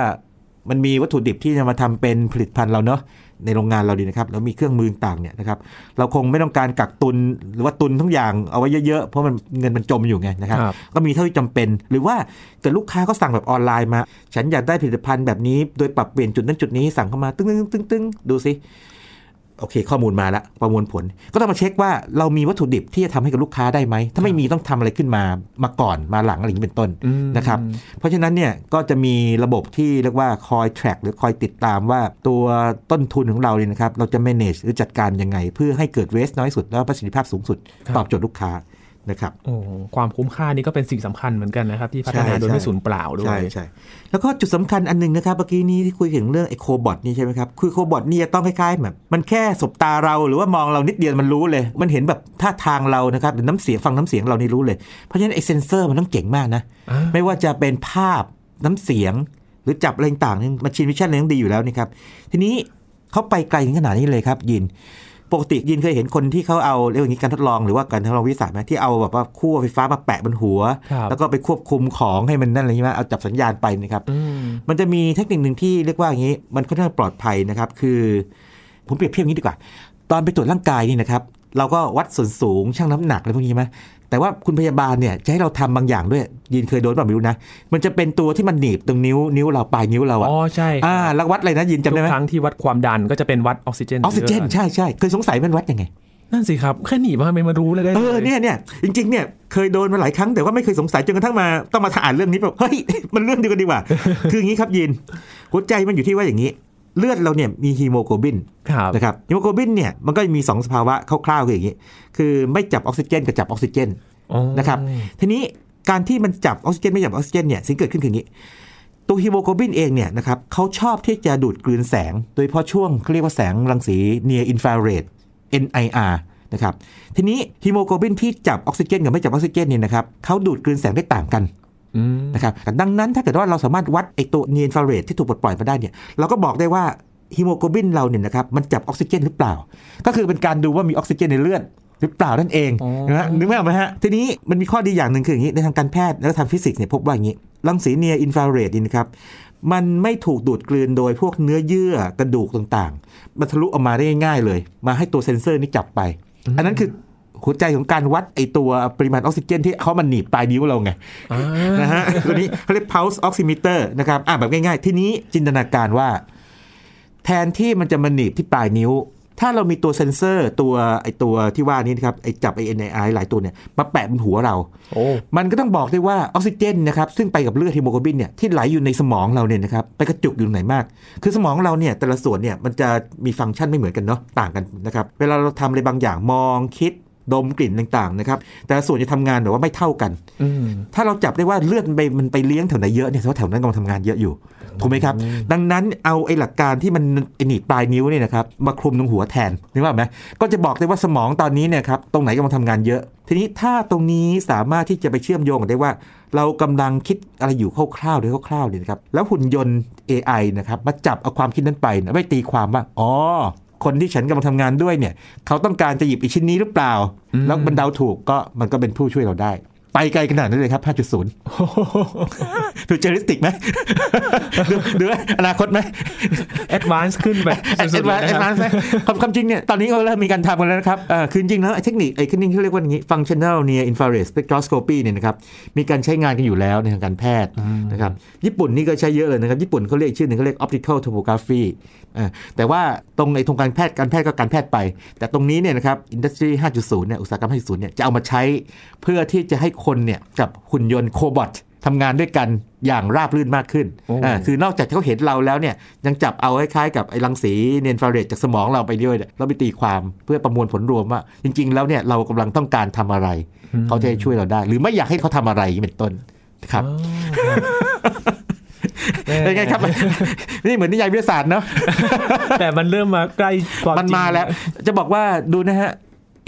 มันมีวัตถุดิบที่จะมาทำเป็นผลิตภัณฑ์เราเนาะในโรงงานเราดีนะครับแล้วมีเครื่องมือต่างเนี่ยนะครับเราคงไม่ต้องการกักตุนหรือว่าตุนทุกอย่างเอาไว้เยอะๆ เพราะมันเงินมันจมอยู่ไงนะครับครับก็มีเท่าที่จำเป็น หรือว่าเกิดลูกค้าก็สั่งแบบออนไลน์มา ฉันอยากได้ผลิตภัณฑ์แบบนี้ โดยปรับเปลี่ยนจุดนั้นจุดนี้สั่งเข้ามาตึ้งตึ้งตึ้งตึ้งดูสิ โอเค ข้อมูลมาแล้วประมวลผล ก็ต้องมาเช็คว่าเรามีวัตถุดิบที่จะทำให้กับลูกค้าได้ไหม ถ้าไม่มีต้องทำอะไรขึ้นมามาก่อนมาหลังอะไรอย่างนี้เป็นต้นอืมนะครับ เพราะฉะนั้นเนี่ยก็จะมีระบบที่เรียกว่าคอย track หรือคอยติดตามว่าตัวต้นทุนของเราเนี่ยนะครับ เราจะ manage หรือจัดการยังไง เพื่อให้เกิด waste น้อยสุดแล้วประสิทธิภาพสูงสุดครับตอบโจทย์ลูกค้า นะครับโอ้ความคุ้มค่านี่ก็เป็นสิ่งสำคัญเหมือนกันนะครับ ที่พัฒนาใช่โดยไม่ใช่สูญเปล่าด้วใช่ยใช่แล้วก็จุดสำคัญอันหนึงนะครับ เมื่อกี้นี้ที่คุยถึงเรื่องไอโคบอทนี่ใช่ไหมครับ คือโคบอทนี่จะต้องคล้ายๆแบบมันแค่สบตาเราหรือว่ามองเรานิดเดียวมันรู้เลย มันเห็นแบบท่าทางเรานะครับหรือน้ำเสียงฟังน้ำเสียงเรานี่รู้เลย เพราะฉะนั้นไอเซนเซอร์มันต้องเก่งมากนะอ่าไม่ว่าจะเป็นภาพน้ำเสียง หรือจับอะไรต่างๆ machine vision เนี่ยต้องดีอยู่แล้วนี่ครับทีนี้เขาไปไกลถึงขนาดนี้เลยครับยิน ปกติยินเคยเห็นคนที่เขาเอาเรียกว่าอย่างนี้การทดลองหรือว่าการทดลองวิทยาศาสตร์ไหมที่เอาแบบว่าขั้วไฟฟ้ามาแปะบนหัวครับแล้วก็ไปควบคุมของให้มันนั่นอะไรใช่ไหมเอาจับสัญญาณไปนะครับอืมมันจะมีเทคนิคหนึ่งที่เรียกว่าอย่างนี้ มันค่อนข้างปลอดภัยนะครับคือผมเปรียบเทียบอย่างนี้ดีกว่า ตอนไปตรวจร่างกายนี่นะครับเราก็วัดส่วนสูงชั่งน้ำหนักอะไรพวกนี้ใช่ไหม แต่ว่าคุณพยาบาลเนี่ยจะให้เราทำบางอย่างด้วยยินเคยโดนเปล่าไม่รู้นะ มันจะเป็นตัวที่มันหนีบตรงนิ้วนิ้วเราปลายนิ้วเราอะอ๋อใช่อ่าแล้ววัดอะไรนะยินจำทุได้กไหมครั้งที่วัดความดันก็จะเป็นวัดออกซิเจนออกซิเจนใช่ใช่เคยสงสัยมันวัดยังไงนั่นสิครับแค่หนีบมาไม่มารู้เลยได้เออลเนี่ยเนี่ยจริงๆเนี่ยเคยโดนมาหลายครั้งแต่ว่าไม่เคยสงสัยจนกระทั่งมาต้องมาอ่านเรื่องนี้แบบเฮ้ยมันเรื่องเดียวกันดีกว่า คืออย่างนี้ครับยินหัวใจมันอยู่ที่ว่าอย่างนี้ เลือดเราเนี่ยมีฮีโมโกลบินครับนะครับฮีโมโกลบินเนี่ยมันก็มี 2 สภาวะคร่าวๆคืออย่างนี้ คือไม่จับออกซิเจนกับจับออกซิเจนอ๋อนะครับทีนี้การที่มันจับออกซิเจนไม่จับออกซิเจนเนี่ยสิ่งเกิดขึ้นคืออย่างนี้ ตัวฮีโมโกลบินเองเนี่ยนะครับเขาชอบที่จะดูดกลืนแสง โดยเฉพาะช่วงเขาเรียกว่าแสงรังสี near infrared NIR นะครับทีนี้ฮีโมโกลบินที่จับออกซิเจนกับไม่จับออกซิเจนเนี่ยนะครับเขาดูดกลืนแสงได้ต่างกันอืม นะครับดังนั้นถ้าเกิดว่าเราสามารถวัดไอตัว near infrared ที่ถูกปลดปล่อยมาได้เนี่ยเราก็บอกได้ว่าฮีโมโกลบินเราเนี่ยนะครับมันจับออกซิเจนหรือเปล่า ก็คือเป็นการดูว่ามีออกซิเจนในเลือดหรือเปล่านั่นเองอ๋อนะฮะนึกไม่ออกไหมฮะ ทีนี้มันมีข้อดีอย่างหนึ่งคืออย่างนี้ในทางการแพทย์และทางฟิสิกส์เนี่ยพบว่าอย่างนี้รังสี near infrared นี่นะครับมันไม่ถูกดูดกลืนโดยพวกเนื้อเยื่อกระดูกต่างๆ มันทะลุออกมาได้ง่ายๆเลย มาให้ตัวเซ็นเซอร์นี่จับไป อันนั้นคือ หัวใจของการวัดไอตัวปริมาณออกซิเจน ที่เขามันหนีบปลายนิ้วเราไงอ่านะฮะตัวนี้เขาเรียก pulse oximeter นะครับอ่าแบบง่ายๆ ทีนี้จินตนาการว่า แทนที่มันจะมาหนีบที่ปลายนิ้ว ถ้าเรามีตัวเซ็นเซอร์ตัวไอตัวที่ว่านี้นะครับไอจับไอ NII หลายตัวเนี่ยมาแปะบนหัวเราโอ้มันก็ต้องบอกได้ว่าออกซิเจนนะครับซึ่งไปกับเลือดฮีโมโกลบินเนี่ยที่ไหลอยู่ในสมองเราเนี่ยนะครับไปกระจุกอยู่ตรงไหนมาก คือสมองเราเนี่ยแต่ละส่วนเนี่ยมันจะมีฟังก์ชันไม่เหมือนกันเนาะต่างกันนะครับเวลาเราทำอะไรบางอย่างมองคิด ดมกลิ่นต่างๆนะครับ แต่ละส่วนจะทำงานแบบว่าไม่เท่ากันอืมถ้าเราจับได้ว่าเลือดมันไปมันไปเลี้ยงแถวไหนเยอะเนี่ยแสดงว่าแถวนั้นกำลังทำงานเยอะอยู่ถูกไหมครับ ดังนั้นเอาไอ้หลักการที่มันไอ้หนีบปลายนิ้วเนี่ยนะครับมาคลุมตรงหัวแทนนึกว่าพไหมก็จะบอกได้ว่าสมองตอนนี้เนี่ยครับตรงไหนกำลังทำงานเยอะ ทีนี้ถ้าตรงนี้สามารถที่จะไปเชื่อมโยงกันได้ว่า เรากำลังคิดอะไรอยู่คร่าวๆโดยคร่าวๆเนี่ยนะครับแล้วหุ่นยนต์ AI นะครับมาจับเอาความคิดนั้นไปนะไม่ตีความว่าอ๋อ คนที่ฉันกำลังทำงานด้วยเนี่ย เขาต้องการจะหยิบอีกชิ้นนี้หรือเปล่าอืมแล้วมันเดาถูกก็มันก็เป็นผู้ช่วยเราได้ ไปไกลขนาดนั้นเลยครับ 5.0 futuristic ไหมดูดูไหมอนาคตไหม advance ขึ้นไป advance สุดๆเลยนนะครัวานบ advance ไหมความความจริงเนี่ย ตอนนี้เขาเริ่มมีการทำกันแล้วนะครับเอ่อคือจริงๆแล้วไอ้เทคนิคไอ้เทคนิคที่เรียกว่าอย่างนี้ functional near infrared spectroscopy เนี่ยนะครับ มีการใช้งานกันอยู่แล้วในทางการแพทย์นะครับ ญี่ปุ่นนี่ก็ใช่เยอะเลยนะครับ ญี่ปุ่นเขาเรียกอีกชื่อหนึ่งเขาเรียก optical tomography อ่าแต่ว่าตรงไอ้ตรงการแพทย์การแพทย์ก็การแพทย์ไป แต่ตรงนี้เนี่ยนะครับ industry 5.0 เนี่ย อุตสาหกรรม 5.0 เนี่ย จะเอามาใช้เพื่อที่จะให้คนเนี่ยกับหุ่นยนต์โคบอททำงานด้วยกันอย่างราบรื่นมากขึ้นโอ้อ่าคือนอกจากที่เขาเห็นเราแล้วเนี่ยยังจับเอาคล้ายๆกับไอ้รังสีเนนฟราเรดจากสมองเราไปด้วยเนี่ยแล้วไปตีความเพื่อประมวลผลรวมว่า จริง ๆ แล้วเนี่ยเรากำลังต้องการทำอะไร เขาจะให้ช่วยเราได้ หรือไม่อยากให้เขาทำอะไรอย่างนี้เป็นต้นครับอ๋อเป็นไงครับ นี่เหมือนนิยายวิทยาศาสตร์เนาะแต่มันเริ่มมาใกล้ความมันจริงมาแล้ว จะบอกว่าดูนะฮะ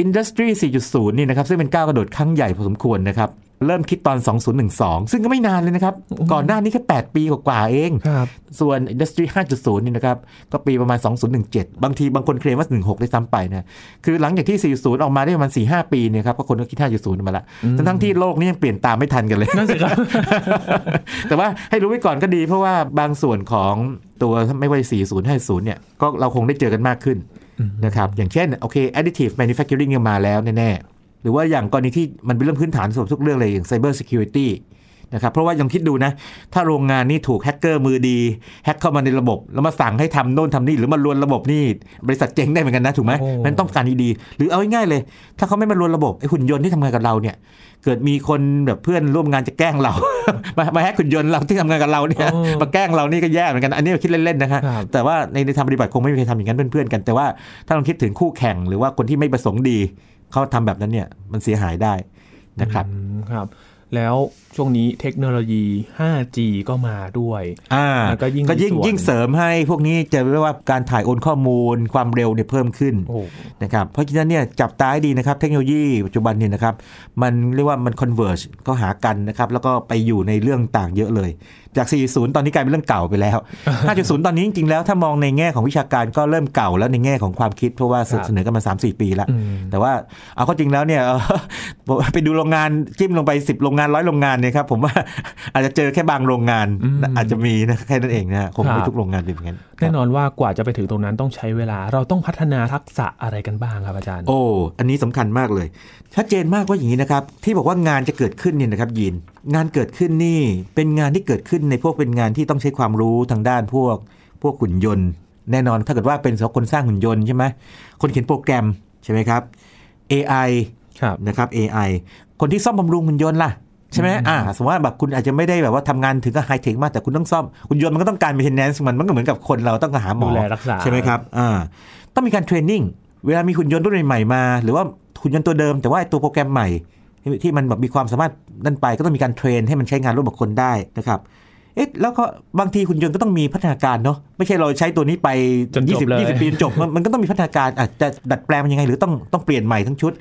Industry 4.0 นี่นะครับซึ่งเป็นก้าวกระโดดครั้งใหญ่พอสมควรนะครับเริ่มคิดตอน 2012 ซึ่งก็ไม่นานเลยนะครับ ก่อนหน้านี้แค่ 8 ปีกว่าๆเองครับส่วน Industry 5.0 นี่นะครับ ก็ปีประมาณ 2017 บางทีบางคนเคลมว่า 16 ได้ซ้ำไปนะ คือหลังจากที่ 40 ออกมาได้ประมาณ 4-5 ปีเนี่ยครับ ก็คนก็คิด 5.0 มาละ ทั้งๆที่โลกนี้ยังเปลี่ยนตามไม่ทันกันเลย นั่นสิครับ แต่ว่าให้รู้ไว้ก่อนก็ดี เพราะว่าบางส่วนของตัวไม่ว่า 40 50 เนี่ย ก็เราคงได้เจอกันมากขึ้น นะครับอย่างเช่นโอเค additive manufacturing ยังมาแล้วแน่ๆหรือว่าอย่างกรณีที่มันเป็นเรื่องพื้นฐานสำหรับทุกเรื่องเลยอย่าง cyber security นะครับเพราะว่ายังคิดดูนะ ถ้าโรงงานนี่ถูกแฮกเกอร์มือดีแฮกเข้ามาในระบบ แล้วมาสั่งให้ทำโน่นทำนี่หรือมาลวนระบบนี่บริษัทเจ๊งได้เหมือนกันนะถูกไหมโอ้มันต้องการดีๆหรือเอาง่ายๆเลย ถ้าเขาไม่มาลวนระบบไอ้หุ่นยนต์ที่ทำงานกับเราเนี่ย เกิดมีคนแบบเพื่อนร่วมงานจะแกล้งเรา มามาแฮกหุ่นยนต์เราที่ทำงานกับเราเนี่ยโอ้มาแกล้งเรานี่ก็แย่เหมือนกันอันนี้คิดเล่นๆนะฮะครับแต่ว่าในในทางปฏิบัติคงไม่มีใครทำอย่างนั้นเพื่อนๆกัน แต่ว่าถ้าลองคิดถึงคู่แข่งหรือว่าคนที่ไม่ประสงค์ดีเขาทำแบบนั้นเนี่ยมันเสียหายได้นะครับอืมครับ แล้วช่วงนี้เทคโนโลยี 5G ก็มาด้วยอ่าแล้วก็ยิ่งก็ยิ่งมีส่วนยิ่งเสริมให้พวกนี้จะเรียกว่าการถ่ายโอนข้อมูลความเร็วเนี่ยเพิ่มขึ้นโอ้นะครับ เพราะฉะนั้นเนี่ยจับตาให้ดีนะครับ เทคโนโลยีปัจจุบันเนี่ยนะครับ มันเรียกว่ามัน converge ก็หากันนะครับ แล้วก็ไปอยู่ในเรื่องต่างเยอะเลยจาก 40 ตอนนี้กลายเป็นเรื่องเก่าไปแล้ว 5.0 ตอนนี้จริงๆแล้วถ้ามองในแง่ของวิชาการก็เริ่มเก่าแล้วในแง่ของความคิดเพราะว่าครับเสนอกันมา 3-4 ปีแล้วอืมแต่ว่าเอาเข้าจริงแล้วเนี่ยเอ่อไปดูโรงงานจิ้มลงไป 10 โรงงานร้อยโรงงานเนี่ยครับผมว่าอาจจะเจอแค่บางโรงงานอืมอาจจะมีนะแค่นั้นเองนะฮะคงครัไม่บทุกโรงงานเป็นอย่างนั้นแน่นอนว่ากว่าจะไปถึงตรงนั้นต้องใช้เวลาเราต้องพัฒนาทักษะอะไรกันบ้างครับอาจารย์ โอ้อันนี้สำคัญมากเลยชัดเจนมากว่าอย่างนี้นะครับที่บอกว่างานจะเกิดขึ้นเนี่ยนะครับยินงานเกิดขึ้นนี่เป็นงานที่เกิดขึ้นในพวกเป็นงานที่ต้องใช้ความรู้ทางด้านพวก พวกหุ่นยนต์ แน่นอนถ้าเกิดว่าเป็นสำหรับคนสร้างหุ่นยนต์ใช่ไหมคนเขียนโปรแกรมใช่ไหมครับ AI ครับนะครับ AI คนที่ซ่อมบำรุงหุ่นยนต์ล่ะใช่ไหมอ่า สมมติว่าแบบคุณอาจจะไม่ได้แบบว่าทำงานถึงกับไฮเทคมาก แต่คุณต้องซ่อมหุ่นยนต์มันก็ต้องการ maintenance มันมันก็เหมือนกับคนเราต้องหาหมอดูแลรักษาใช่ไหมครับ อ่า ต้องมีการ training เวลามีหุ่นยนต์รุ่นใหม่ๆมา หรือว่าหุ่นยนต์ตัวเดิม แต่ว่าไอ้ตัวโปรแกรมใหม่ที่ที่มันแบบมีความสามารถนั่นไป ก็ต้องมีการ train ให้มันใช้งานร่วมกับคนได้นะครับเอ๊ะแล้วก็บางทีหุ่นยนต์ก็ต้องมีพัฒนาการเนาะไม่ใช่เราใช้ตัวนี้ไปจนจบเลย20 20ปีจนจบมันมันก็ต้องมีพัฒนาการอาจจะดัดแปลงมันยังไง หรือต้องต้องเปลี่ยนใหม่ทั้งชุด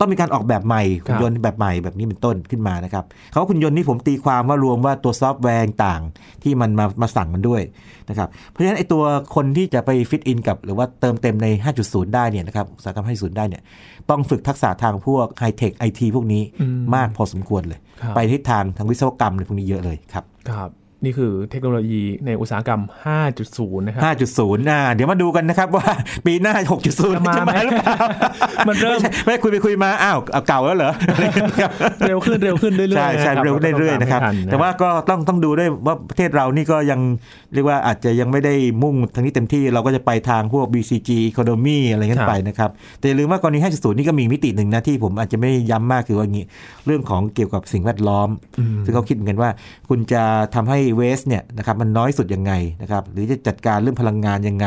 ต้องมีการออกแบบใหม่หุ่นยนต์แบบใหม่แบบนี้เป็นต้นขึ้นมานะครับเขาว่าหุ่นยนต์นี่ผมตีความว่ารวมว่าตัวซอฟต์แวร์ต่างๆที่มันมามาสั่งมันด้วยนะครับเพราะฉะนั้นไอ้ตัวคนที่จะไป fit in กับ หรือว่าเติมเต็มใน 5.0 ได้เนี่ยนะครับอุตสาหกรรม5.0 ได้เนี่ยต้องฝึกทักษะทางพวกไฮเทคไอทีพวกนี้อืมมากพอสมควรเลยครับไปทิศทางทางวิศวกรรมอะไรพวกนี้เยอะเลยครับครับ นี่คือเทคโนโลยีในอุตสาหกรรม 5.0 นะครับ 5.0 อ่า เดี๋ยวมาดูกันนะครับว่าปีหน้า 6.0 จะมาจะไหมมาหรือเปล่า มันเริ่มไใช่ไม่คุยไปคุยมา อ้าวเอาเก่าแล้วเหรอ เร็วขึ้นเร็วขึ้นเรื่อยๆ ใช่ใช่นะคบเร็วเรื่อยๆนะครับก็องตมให้ทัแต่ว่าก็ต้องต้องดูด้วยว่าประเทศเรานี่ก็ยังเรียกว่าอาจจะยังไม่ได้มุ่งทางนี้เต็มที่ เราก็จะไปทางพวก BCG economy อะไรเงี้ครัยบไปนะครับ แต่อย่าลืมว่ากรณี 5.0 นี่ก็มีมิติหนึ่งนะที่ผมอาจจะไม่ย้ำมากคือว่าอย่างนี้ เรื่องของเกี่ยวกับสิ่งแวดล้อมอืมซึ่งเขาคิดเหมือนกันว่าคุณจะทำให้เวสเนี่ยนะครับมันน้อยสุดยังไงนะครับหรือจะจัดการเรื่องพลังงานยังไง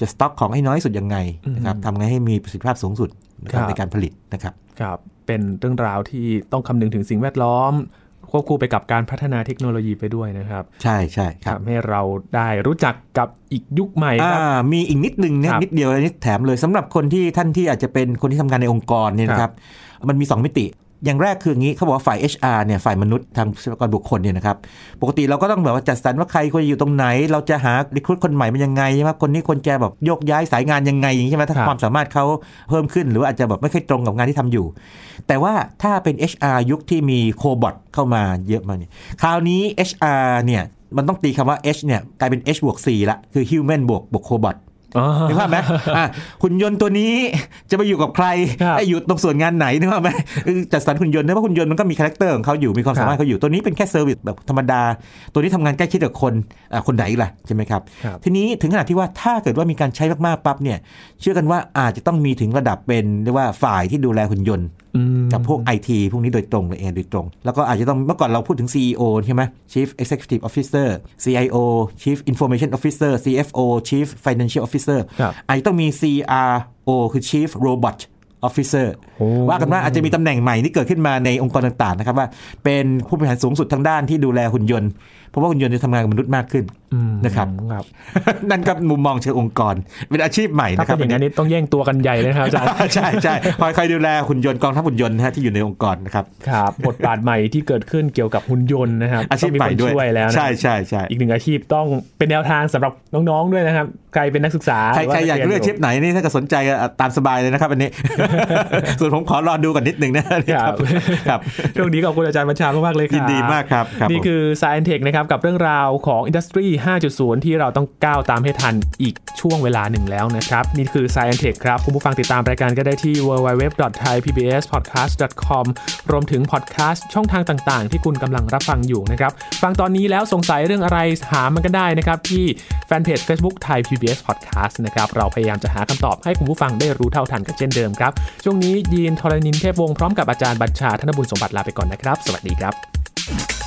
จะสต็อกของให้น้อยสุดยังไงนะครับทำไงให้มีประสิทธิภาพสูงสุดนะครับในการผลิตนะครับครับเป็นเรื่องราวที่ต้องคำนึงถึงสิ่งแวดล้อมควบคู่ไปกับการพัฒนาเทคโนโลยีไปด้วยนะครับ ใช่ใช่ครับทำให้เราได้รู้จักกับอีกยุคใหม่ครับอ่ามีอีกนิดนึงเนี่ยครับนิดเดียวอันนี้แถมเลยสำหรับคนที่ท่านที่อาจจะเป็นคนที่ทำงานในองค์กรเนี่ยนะครับ มันมี 2 มิติ อย่างแรกคืออย่างนี้เขาบอกว่าฝ่าย HR เนี่ยฝ่ายมนุษย์ทางทรัพยากรบุคคลเนี่ยนะครับปกติเราก็ต้องแบบว่าจัดสรรว่าใครควรจะอยู่ตรงไหน เราจะหารีคูดคนใหม่มันยังไงใช่ไหมคนนี้คนจะแบบโยกย้ายสายงานยังไงอย่างนี้ใช่ไหมถ้าความสามารถเขาเพิ่มขึ้น หรืออาจจะแบบไม่ค่อยตรงกับงานที่ทำอยู่ แต่ว่าถ้าเป็น HR ยุคที่มีโคบอทเข้ามาเยอะมากเนี่ยคราวนี้ HR เนี่ยมันต้องตีคำว่า H เนี่ยกลายเป็น H บวก4ละคือ human บวกบวกโคบอท นึกภาพไหมอะหุ่นยนต์ตัวนี้จะไปอยู่กับใครครับไอ้อยู่ตรงส่วนงานไหนนึกภาพไหมคือจัดสรรหุ่นยนต์นะเพราะหุ่นยนต์มันก็มี character ของเขาอยู่มีความสามารถเขาอยู่ตัวนี้เป็นแค่ service แบบธรรมดา ตัวนี้ทำงานใกล้ชิดกับคนอะคนไหนล่ะใช่ไหมครับครับ ทีนี้ถึงขนาดที่ว่าถ้าเกิดว่ามีการใช้มากๆปั๊บเนี่ยเชื่อกันว่าอาจจะต้องมีถึงระดับเป็นเรียกว่าฝ่ายที่ดูแลหุ่นยนต์อืมกับพวก IT พวกนี้โดยตรงเลยเองโดยตรง แล้วก็อาจจะต้องเมื่อก่อนเราพูดถึง CEO ใช่ไหม Chief Executive Officer CIO Chief Information Officer CFO Chief Financial Officer ครับอาจจะต้องมี CRO คือ Chief Robot Officer โอ้ว่ากันว่าอาจจะมีตำแหน่งใหม่ที่เกิดขึ้นมาในองค์กรต่างๆนะครับว่าเป็นผู้บริหารสูงสุดทางด้านที่ดูแลหุ่นยนต์เพราะว่าหุ่นยนต์จะทำงานกับมนุษย์มากขึ้นอืมนะครับครับ นั่นก็มุมมองเชิงองค์กร เป็นอาชีพใหม่ถ้านะคเป็รับนอย่างนั้นนี่ต้องแย่งตัวกันใหญ่เลยนะครับอาจารย์ใช่ใช่คอยคอยดูแลหุ่นยนต์กองทัพหุ่นยนต์นะฮะที่อยู่ในองค์กรนะครับครับบทบาทใหม่ที่เกิดขึ้นเกี่ยวกับหุ่นยนต์นะครับอาชีพต้องมีใหม่คนด้วยช่วยแล้วนะใช่ใช่ใช่อีกหนึ่งอาชีพต้องเป็นแนวทางสำหรับน้องๆด้วยนะครับใครเป็นนักศึกษาใครหว่ใครอยากนัเลือกอาชีพไหนนี่ถ้าเกิดสนใจก็ตามสบายเลยนะครับอันนี้ส่วนผมขอรอดูกันนิดหนึ่งนะครับครับช่วงนี้ขอบคุณอาจารย์บัญชามากๆเลยครับยินดีมากครับครับนี่ผมคือ Science Tech นะครับกับเรื่องราวของ Industry 5.0 ที่เราต้องก้าวตามให้ทันอีกช่วงเวลาหนึ่งแล้วนะครับ นี่คือ Science Tech ครับ คุณผู้ฟังติดตามรายการก็ได้ที่ www.thaipbspodcast.com รวมถึงพอดแคสต์ช่องทางต่างๆ ที่คุณกำลังรับฟังอยู่นะครับ ฟังตอนนี้แล้วสงสัยเรื่องอะไรถามมันกันได้นะครับที่แฟนเพจ Facebook Thai PBS Podcast นะครับเราพยายามจะหาคำตอบให้คุณผู้ฟังได้รู้เท่าทันกันเช่นเดิมครับ ช่วงนี้ยีนทรณินเทพวงศ์พร้อมกับอาจารย์บัญชาธนบุญสมบัติลาไปก่อนนะครับ สวัสดีครับ